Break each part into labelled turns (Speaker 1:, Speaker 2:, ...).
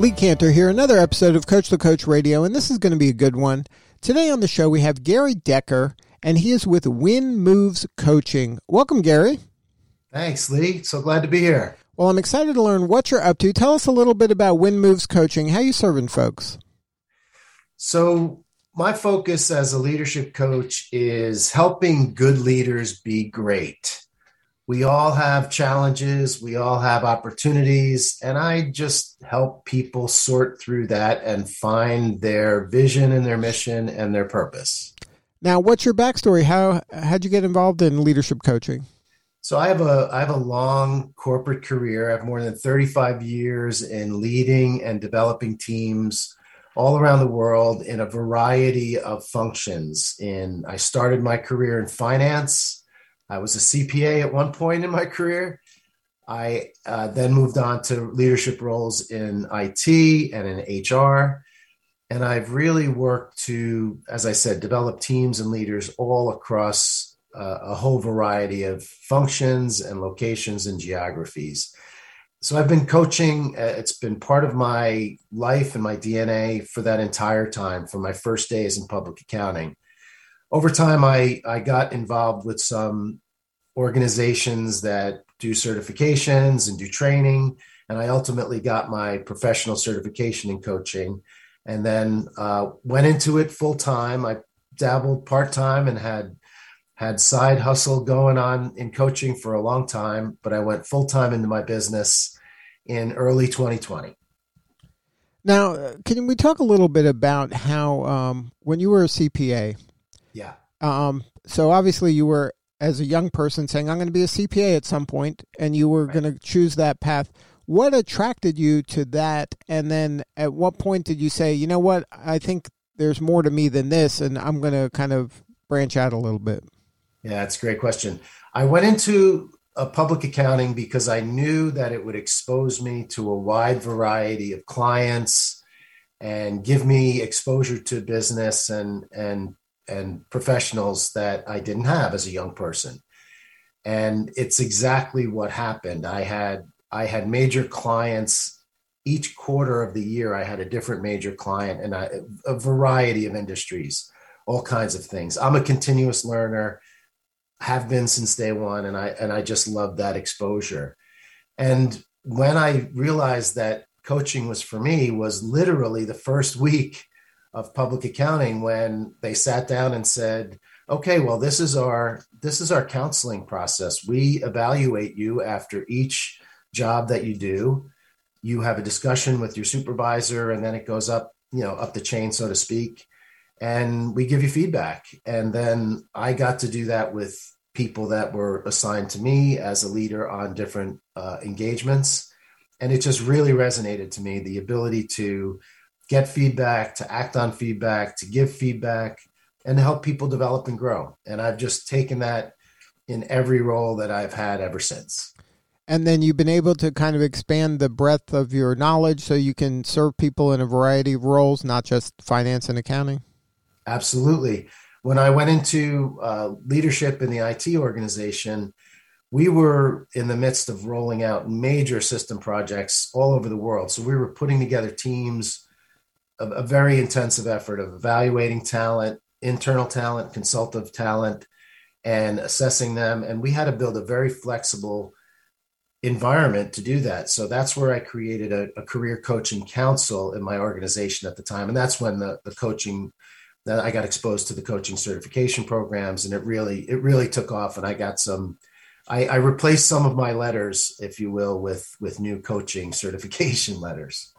Speaker 1: Lee Kantor here, another episode of Coach the Coach Radio, and this is going to be a good one. Today on the show, we have Gary Decker, and he is with Win Moves Coaching. Welcome, Gary.
Speaker 2: Thanks, Lee. So glad to be here.
Speaker 1: Well, I'm excited to learn what you're up to. Tell us a little bit about Win Moves Coaching. How you serving folks?
Speaker 2: So, my focus as a leadership coach is helping good leaders be great we all have challenges, we all have opportunities, and I just help people sort through that and find their vision and their mission and their purpose.
Speaker 1: Now, what's your backstory? How how'd you get involved in leadership coaching?
Speaker 2: So I have a I have a long corporate career. I have more than 35 years in leading and developing teams all around the world in a variety of functions. In I started my career in finance I was a CPA at one point in my career. I uh, then moved on to leadership roles in IT and in HR. And I've really worked to, as I said, develop teams and leaders all across uh, a whole variety of functions and locations and geographies. So I've been coaching. Uh, it's been part of my life and my DNA for that entire time, from my first days in public accounting over time, I, I got involved with some organizations that do certifications and do training. And I ultimately got my professional certification in coaching and then uh, went into it full time. I dabbled part time and had had side hustle going on in coaching for a long time, but I went full time into my business in early 2020.
Speaker 1: Now, can we talk a little bit about how um, when you were a CPA,
Speaker 2: yeah.
Speaker 1: Um, so obviously you were as a young person saying I'm going to be a CPA at some point, and you were right. going to choose that path. What attracted you to that? And then at what point did you say, you know what, I think there's more to me than this, and I'm going to kind of branch out a little bit?
Speaker 2: Yeah, that's a great question. I went into a public accounting because I knew that it would expose me to a wide variety of clients and give me exposure to business and and and professionals that I didn't have as a young person. And it's exactly what happened. I had I had major clients each quarter of the year. I had a different major client and a variety of industries, all kinds of things. I'm a continuous learner, have been since day one, and I and I just love that exposure. And when I realized that coaching was for me was literally the first week of public accounting when they sat down and said okay well this is our this is our counseling process. We evaluate you after each job that you do. You have a discussion with your supervisor and then it goes up you know up the chain so to speak and we give you feedback. And then i got to do that with people that were assigned to me as a leader on different uh, engagements. And it just really resonated to me the ability to get feedback, to act on feedback, to give feedback, and to help people develop and grow. And I've just taken that in every role that I've had ever since.
Speaker 1: And then you've been able to kind of expand the breadth of your knowledge so you can serve people in a variety of roles, not just finance and accounting?
Speaker 2: Absolutely. When I went into uh, leadership in the IT organization, we were in the midst of rolling out major system projects all over the world. So we were putting together teams a, a very intensive effort of evaluating talent, internal talent, consultative talent, and assessing them. And we had to build a very flexible environment to do that. So that's where I created a, a, career coaching council in my organization at the time. And that's when the, the coaching that I got exposed to the coaching certification programs and it really, it really took off. And I got some, I, I replaced some of my letters, if you will, with, with new coaching certification letters.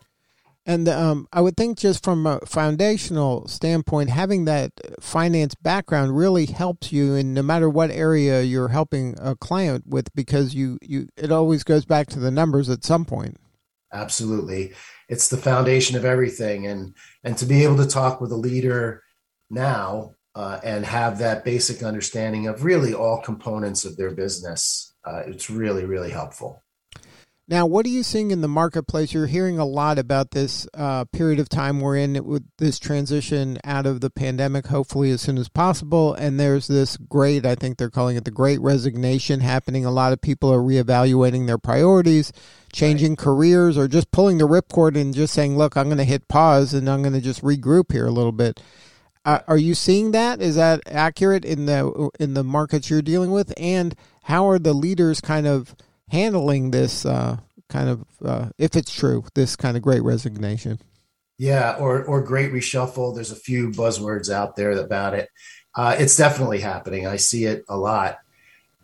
Speaker 1: And um, I would think, just from a foundational standpoint, having that finance background really helps you in no matter what area you're helping a client with, because you, you it always goes back to the numbers at some point.
Speaker 2: absolutely. It's the foundation of everything, and and to be able to talk with a leader now uh, and have that basic understanding of really all components of their business, uh, it's really really helpful.
Speaker 1: Now, what are you seeing in the marketplace? You're hearing a lot about this uh, period of time we're in with this transition out of the pandemic, hopefully as soon as possible. And there's this great, I think they're calling it the great resignation happening. A lot of people are reevaluating their priorities, changing right. careers, or just pulling the ripcord and just saying, look, I'm going to hit pause and I'm going to just regroup here a little bit. Uh, are you seeing that? Is that accurate in the in the markets you're dealing with? And how are the leaders kind of handling this uh, kind of, uh, if it's true, this kind of great resignation.
Speaker 2: Yeah, or or great reshuffle. There's a few buzzwords out there about it. Uh, it's definitely happening. I see it a lot.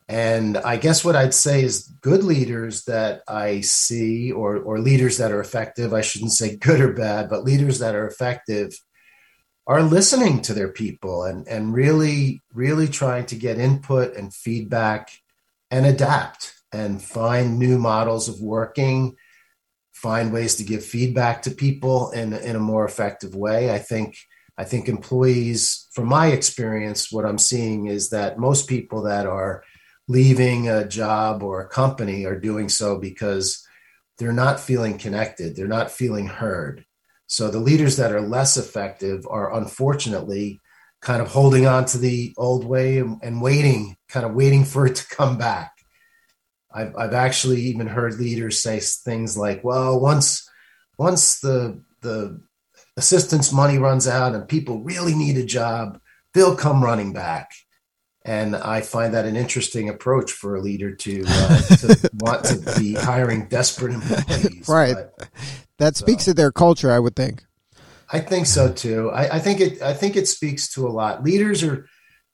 Speaker 2: And I guess what I'd say is good leaders that I see, or or leaders that are effective. I shouldn't say good or bad, but leaders that are effective are listening to their people and and really really trying to get input and feedback and adapt and find new models of working, find ways to give feedback to people in, in a more effective way. I think I think employees, from my experience, what I'm seeing is that most people that are leaving a job or a company are doing so because they're not feeling connected, they're not feeling heard. So the leaders that are less effective are unfortunately kind of holding on to the old way and, and waiting, kind of waiting for it to come back. I've, I've actually even heard leaders say things like, well, once, once the, the assistance money runs out and people really need a job, they'll come running back. And I find that an interesting approach for a leader to, uh, to want to be hiring desperate employees.
Speaker 1: Right. But, that speaks so, to their culture, I would think.
Speaker 2: I think so too. I, I think it. I think it speaks to a lot. Leaders are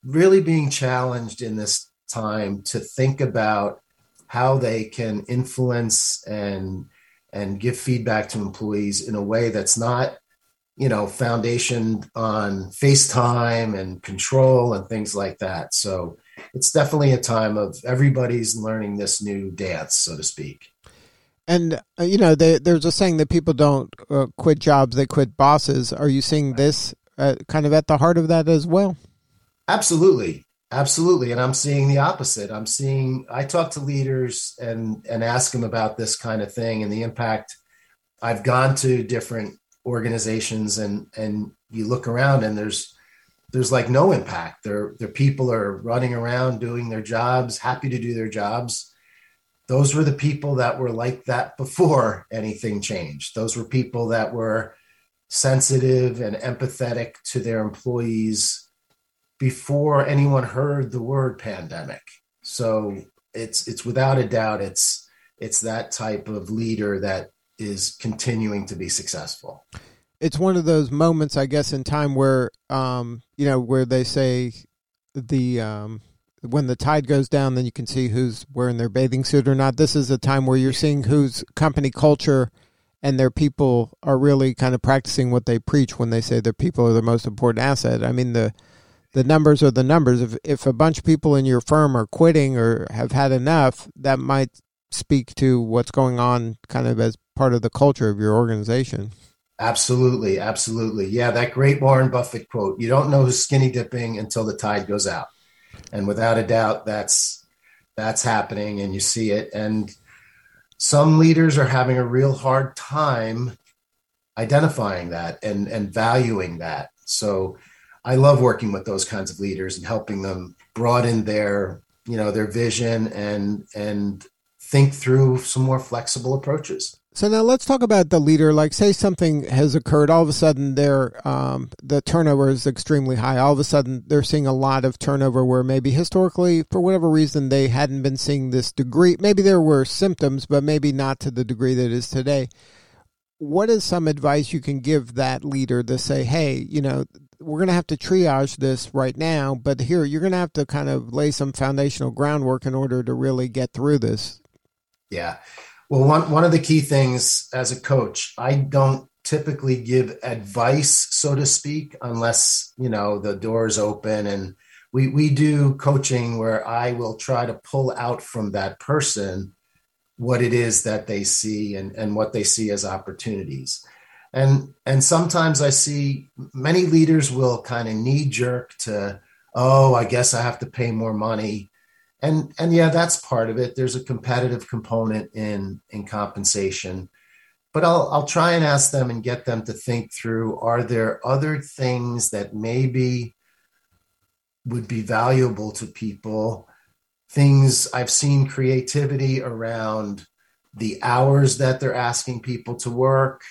Speaker 2: really being challenged in this time to think about how they can influence and and give feedback to employees in a way that's not you know foundation on facetime and control and things like that. So it's definitely a time of everybody's learning this new dance so to speak.
Speaker 1: And uh, you know they, there's a saying that people don't uh, quit jobs they quit bosses. Are you seeing this uh, kind of at the heart of that as well?
Speaker 2: Absolutely Absolutely. And I'm seeing the opposite. I'm seeing, I talk to leaders and, and ask them about this kind of thing and the impact. I've gone to different organizations and, and you look around and there's, there's like no impact. Their, their people are running around doing their jobs, happy to do their jobs. Those were the people that were like that before anything changed. Those were people that were sensitive and empathetic to their employees before anyone heard the word pandemic. So it's it's without a doubt it's it's that type of leader that is continuing to be successful.
Speaker 1: It's one of those moments, I guess, in time where um, you know where they say the um, when the tide goes down, then you can see who's wearing their bathing suit or not. This is a time where you're seeing whose company culture and their people are really kind of practicing what they preach when they say their people are the most important asset. I mean the the numbers are the numbers. If if a bunch of people in your firm are quitting or have had enough, that might speak to what's going on kind of as part of the culture of your organization.
Speaker 2: Absolutely, absolutely. Yeah, that great Warren Buffett quote, you don't know who's skinny dipping until the tide goes out. And without a doubt that's that's happening and you see it and some leaders are having a real hard time identifying that and and valuing that. So I love working with those kinds of leaders and helping them broaden their, you know, their vision and and think through some more flexible approaches.
Speaker 1: So now let's talk about the leader. Like, say something has occurred, all of a sudden their um, the turnover is extremely high. All of a sudden they're seeing a lot of turnover where maybe historically, for whatever reason, they hadn't been seeing this degree. Maybe there were symptoms, but maybe not to the degree that is today. What is some advice you can give that leader to say, hey, you know, we're going to have to triage this right now, but here you're going to have to kind of lay some foundational groundwork in order to really get through this.
Speaker 2: Yeah. Well, one, one of the key things as a coach, I don't typically give advice, so to speak, unless, you know, the door is open and we, we do coaching where I will try to pull out from that person what it is that they see and, and what they see as opportunities. And and sometimes I see many leaders will kind of knee jerk to, oh, I guess I have to pay more money. And and yeah, that's part of it. There's a competitive component in in compensation. But I'll I'll try and ask them and get them to think through are there other things that maybe would be valuable to people things I've seen creativity around the hours that they're asking people to work,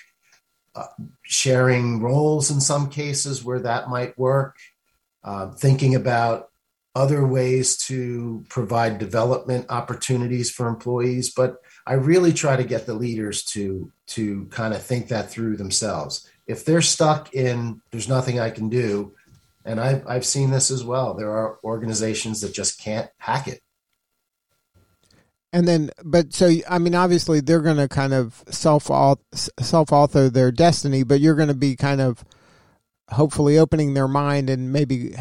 Speaker 2: sharing roles in some cases where that might work, uh, thinking about other ways to provide development opportunities for employees. But I really try to get the leaders to to kind of think that through themselves. If they're stuck in there's nothing I can do, and I've I've seen this as well. There are organizations that just can't hack it.
Speaker 1: And then, but so I mean, obviously they're going to kind of self self author their destiny, but you're going to be kind of hopefully opening their mind and maybe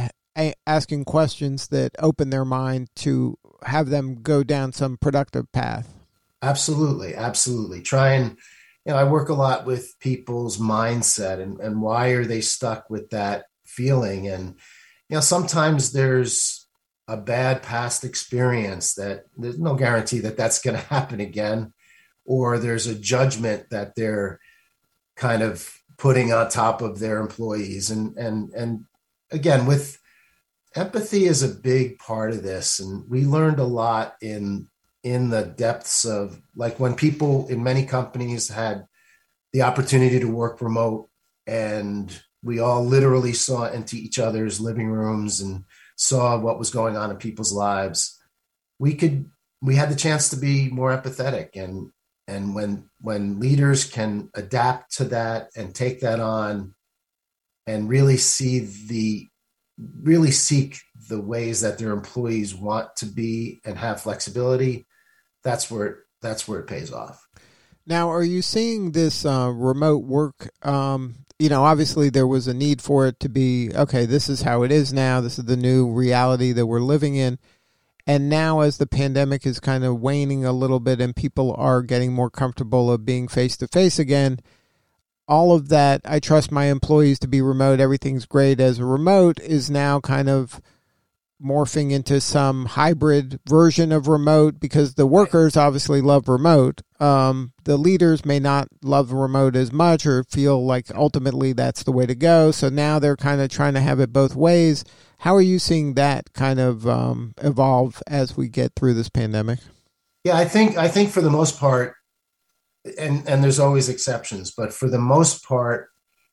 Speaker 1: asking questions that open their mind to have them go down some productive path.
Speaker 2: Absolutely, absolutely. Try and you know, I work a lot with people's mindset and and why are they stuck with that feeling and you know sometimes there's a bad past experience that there's no guarantee that that's going to happen again or there's a judgment that they're kind of putting on top of their employees. And and and again with empathy is a big part of this and we learned a lot in in the depths of like when people in many companies had the opportunity to work remote and we all literally saw into each other's living rooms and saw what was going on in people's lives, we could we had the chance to be more empathetic. And and when when leaders can adapt to that and take that on and really see the really seek the ways that their employees want to be and have flexibility that's where that's where it pays off
Speaker 1: now are you seeing this uh, remote work um, you know, obviously there was a need for it to be okay, this is how it is now. This is the new reality that we're living in. And now, as the pandemic is kind of waning a little bit and people are getting more comfortable of being face to face again, all of that, I trust my employees to be remote. Everything's great as a remote is now kind of morphing into some hybrid version of remote because the workers obviously love remote. Um, the leaders may not love remote as much or feel like ultimately that's the way to go. So now they're kind of trying to have it both ways. How are you seeing that kind of um, evolve as we get through this pandemic?
Speaker 2: Yeah, I think I think for the most part, and and there's always exceptions, but for the most part,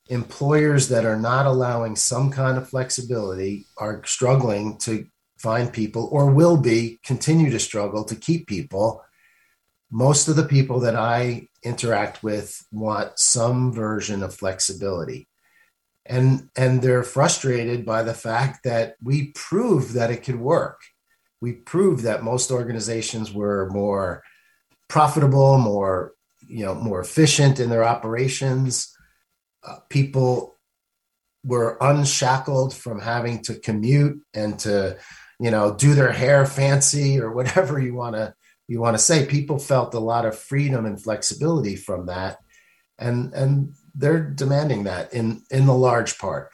Speaker 2: employers that are not allowing some kind of flexibility are struggling to find people or will be continue to struggle to keep people. Most of the people that i interact with want some version of flexibility. And and they're frustrated by the fact that we proved that it could work. We proved that most organizations were more profitable more you know more efficient in their operations uh, people were unshackled from having to commute and to you know do their hair fancy or whatever you want to you want to say. People felt a lot of freedom and flexibility from that. And and they're demanding that in in the large part.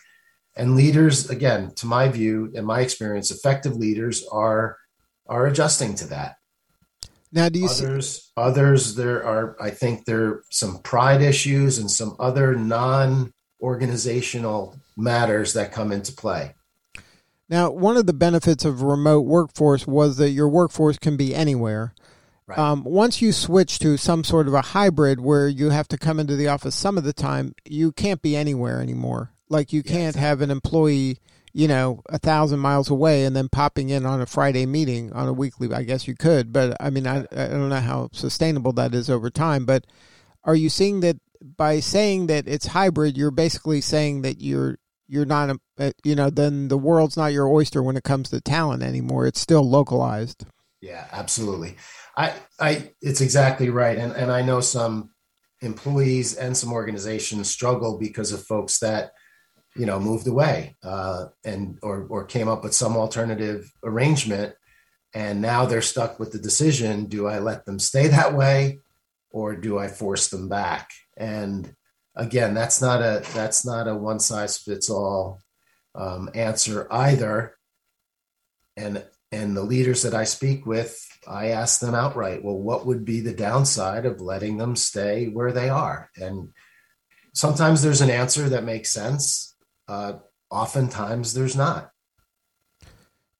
Speaker 2: And leaders again to my view and my experience effective leaders are are adjusting to that
Speaker 1: now, do you
Speaker 2: others?
Speaker 1: See-
Speaker 2: others, there are. I think there are some pride issues and some other non-organizational matters that come into play.
Speaker 1: Now, one of the benefits of remote workforce was that your workforce can be anywhere. Right. Um, once you switch to some sort of a hybrid where you have to come into the office some of the time, you can't be anywhere anymore. Like you can't yes. have an employee you know, a thousand miles away and then popping in on a Friday meeting on a weekly. I guess you could, but I mean, I, I don't know how sustainable that is over time. But are you seeing that by saying that it's hybrid, you're basically saying that you're you're not a, uh, you know then the world's not your oyster when it comes to talent anymore. It's still localized.
Speaker 2: Yeah, absolutely. I I it's exactly right, and and I know some employees and some organizations struggle because of folks that you know moved away uh, and or or came up with some alternative arrangement and now they're stuck with the decision do I let them stay that way or do I force them back? And again, that's not a that's not a one size fits all um, answer either. And and the leaders that I speak with, I ask them outright, well, what would be the downside of letting them stay where they are? And sometimes there's an answer that makes sense. Uh, oftentimes there's not.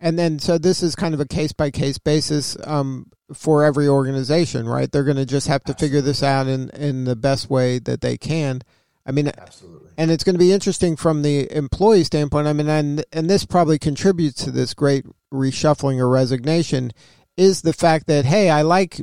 Speaker 1: And then, so this is kind of a case by case basis um, for every organization, right? They're going to just have to Absolutely. figure this out in, in the best way that they can. I mean, Absolutely. And it's going to be interesting from the employee standpoint. I mean, and, and this probably contributes to this great reshuffling or resignation is the fact that, hey, I like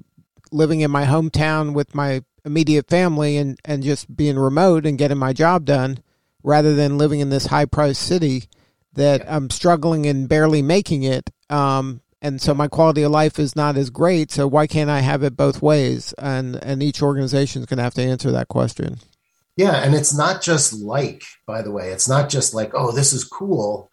Speaker 1: living in my hometown with my immediate family and, and just being remote and getting my job done rather than living in this high priced city that. I'm struggling and barely making it. Um, and so my quality of life is not as great. So why can't I have it both ways? And and each organization is going to have to answer that question.
Speaker 2: Yeah, and it's not just like, by the way, it's not just like, oh, this is cool.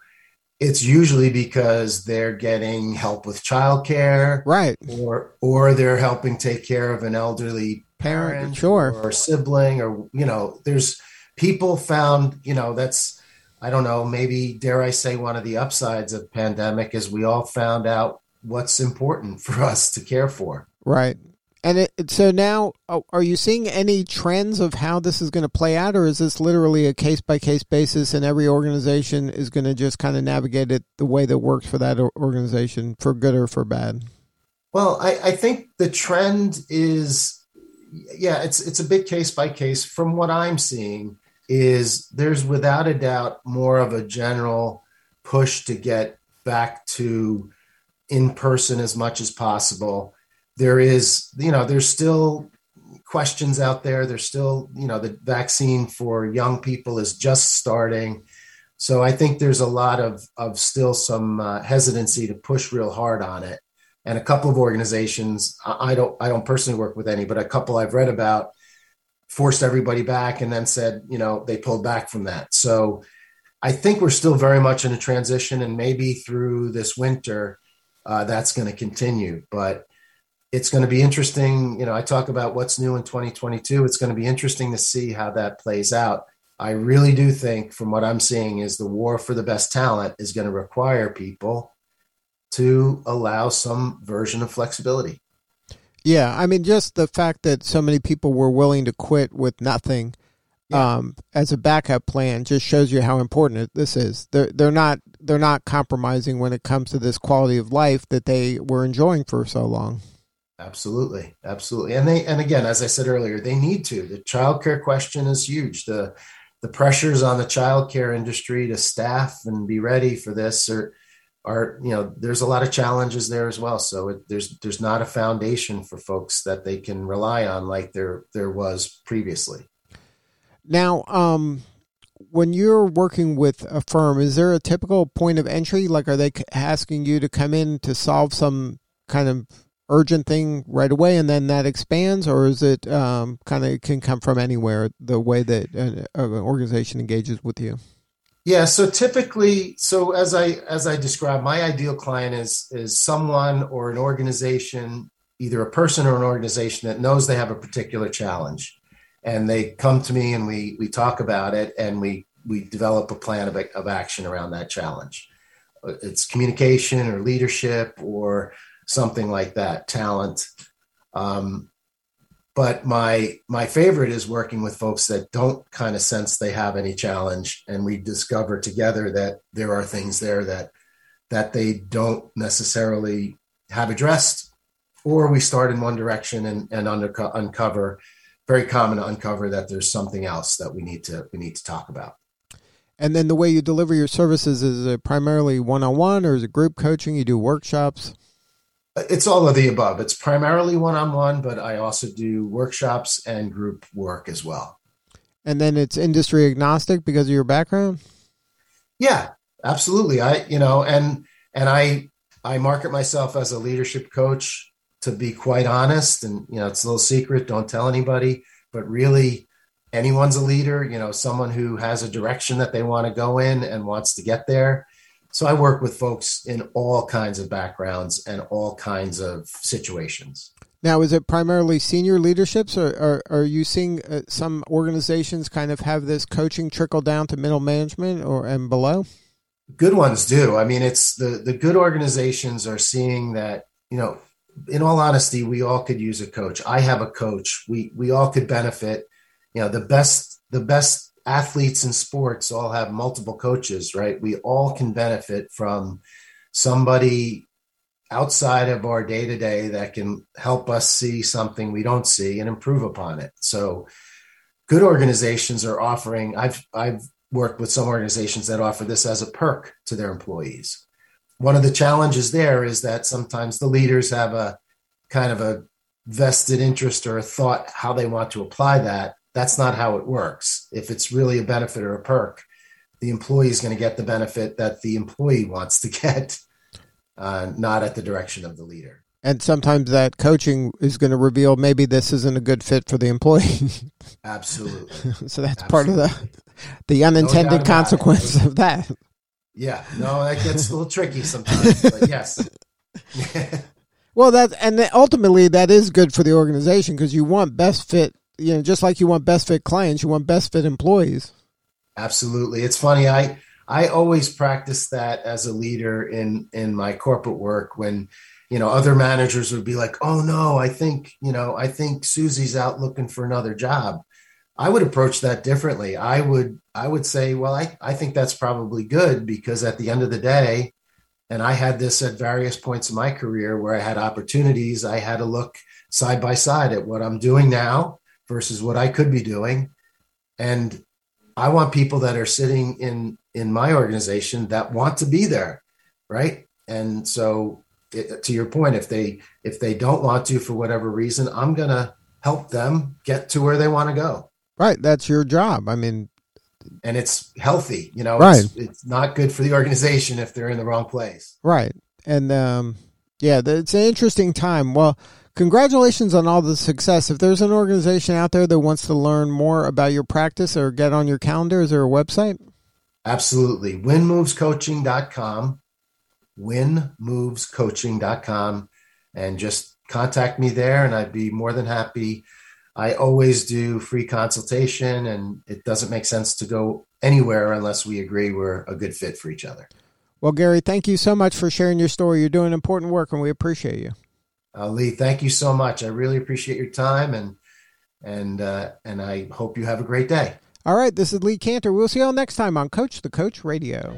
Speaker 2: It's usually because they're getting help with childcare,
Speaker 1: right?
Speaker 2: Or or they're helping take care of an elderly parent, parent
Speaker 1: sure,
Speaker 2: or sibling, or you know, there's people found, you know, that's I don't know, maybe dare I say one of the upsides of pandemic is we all found out what's important for us to care for.
Speaker 1: Right. And it, so now, oh, are you seeing any trends of how this is going to play out, or is this literally a case by case basis, and every organization is going to just kind of navigate it the way that works for that organization, for good or for bad?
Speaker 2: Well, I, I think the trend is, yeah, it's it's a bit case by case. From what I'm seeing, is there's without a doubt more of a general push to get back to in person as much as possible. There is, you know, there's still questions out there. There's still, you know, the vaccine for young people is just starting. So I think there's a lot of, of still some uh, hesitancy to push real hard on it. And a couple of organizations, I don't, I don't personally work with any, but a couple I've read about forced everybody back and then said, you know, they pulled back from that. So I think we're still very much in a transition, and maybe through this winter, uh, that's going to continue. But it's going to be interesting. You know, I talk about what's new in 2022. It's going to be interesting to see how that plays out. I really do think, from what I'm seeing, is the war for the best talent is going to require people to allow some version of flexibility.
Speaker 1: Yeah, I mean, just the fact that so many people were willing to quit with nothing yeah. um, as a backup plan just shows you how important this is. They're they're not they're not compromising when it comes to this quality of life that they were enjoying for so long.
Speaker 2: Absolutely, absolutely, and they and again, as I said earlier, they need to. The childcare question is huge. The the pressures on the childcare industry to staff and be ready for this are are you know there's a lot of challenges there as well. So it, there's there's not a foundation for folks that they can rely on like there there was previously.
Speaker 1: Now um when you're working with a firm is there a typical point of entry? Like are they asking you to come in to solve some kind of urgent thing right away and then that expands? Or is it um, kind of can come from anywhere the way that an, an organization engages with you
Speaker 2: yeah, so typically, so as I as I describe, my ideal client is is someone or an organization, either a person or an organization that knows they have a particular challenge, and they come to me and we we talk about it and we we develop a plan of, of action around that challenge. It's communication or leadership or something like that, talent. Um, but my my favorite is working with folks that don't kind of sense they have any challenge. And we discover together that there are things there that that they don't necessarily have addressed or we start in one direction and, and under, uncover very common to uncover that there's something else that we need to we need to talk about.
Speaker 1: And then the way you deliver your services is primarily one-on-one or is it group coaching? You do workshops
Speaker 2: it's all of the above. It's primarily one on one, but I also do workshops and group work as well.
Speaker 1: And then it's industry agnostic because of your background?
Speaker 2: Yeah, absolutely. I, you know, and and I I market myself as a leadership coach to be quite honest and you know, it's a little secret, don't tell anybody, but really anyone's a leader, you know, someone who has a direction that they want to go in and wants to get there So I work with folks in all kinds of backgrounds and all kinds of situations.
Speaker 1: Now, is it primarily senior leaderships, or, or, or are you seeing uh, some organizations kind of have this coaching trickle down to middle management or and below?
Speaker 2: Good ones do. I mean, it's the the good organizations are seeing that you know. In all honesty, we all could use a coach. I have a coach. We we all could benefit. You know, the best the best athletes in sports all have multiple coaches, right? We all can benefit from somebody outside of our day to day that can help us see something we don't see and improve upon it. So, good organizations are offering. I've I've worked with some organizations that offer this as a perk to their employees. One of the challenges there is that sometimes the leaders have a kind of a vested interest or a thought how they want to apply that. That's not how it works. If it's really a benefit or a perk, the employee is going to get the benefit that the employee wants to get uh, not at the direction of the leader.
Speaker 1: And sometimes that coaching is going to reveal maybe this isn't a good fit for the employee.
Speaker 2: Absolutely.
Speaker 1: so that's Absolutely. part of the the unintended no consequence of that.
Speaker 2: Yeah, no, that gets a little tricky sometimes, but yes.
Speaker 1: well, that and ultimately that is good for the organization because you want best fit. You know, just like you want best fit clients, you want best fit employees.
Speaker 2: Absolutely, it's funny. I I always practice that as a leader in in my corporate work when you know other managers would be like, "Oh no, I think, you know, I think Susie's out looking for another job." I would approach that differently. I would I would say, "Well, I I think that's probably good because at the end of the day, and I had this at various points in my career where I had opportunities, I had to look side by side at what I'm doing now versus what I could be doing. And I want people that are sitting in in my organization that want to be there, right? And so, it, to your point, if they if they don't want to for whatever reason, I'm gonna help them get to where they want to go.
Speaker 1: Right, that's your job. I mean,
Speaker 2: and it's healthy. You know,
Speaker 1: right?
Speaker 2: It's, it's not good for the organization if they're in the wrong place.
Speaker 1: Right, and um, yeah, it's an interesting time. Well, congratulations on all the success. If there's an organization out there that wants to learn more about your practice or get on your calendar, is there a website?
Speaker 2: Absolutely. Winmovescoaching.com, winmovescoaching.com, and just contact me there, and I'd be more than happy. I always do free consultation, and it doesn't make sense to go anywhere unless we agree we're a good fit for each other.
Speaker 1: Well, Gary, thank you so much for sharing your story. You're doing important work, and we appreciate you.
Speaker 2: Uh, Lee, thank you so much. I really appreciate your time, and and uh, and I hope you have a great day.
Speaker 1: All right, this is Lee Kantor. We'll see you all next time on Coach the Coach Radio.